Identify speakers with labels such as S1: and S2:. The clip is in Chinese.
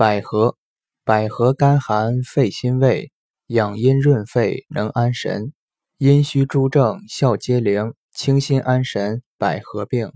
S1: 百合百合甘寒肺心胃养阴润肺能安神。阴虚诸症效皆灵清心安神百合病。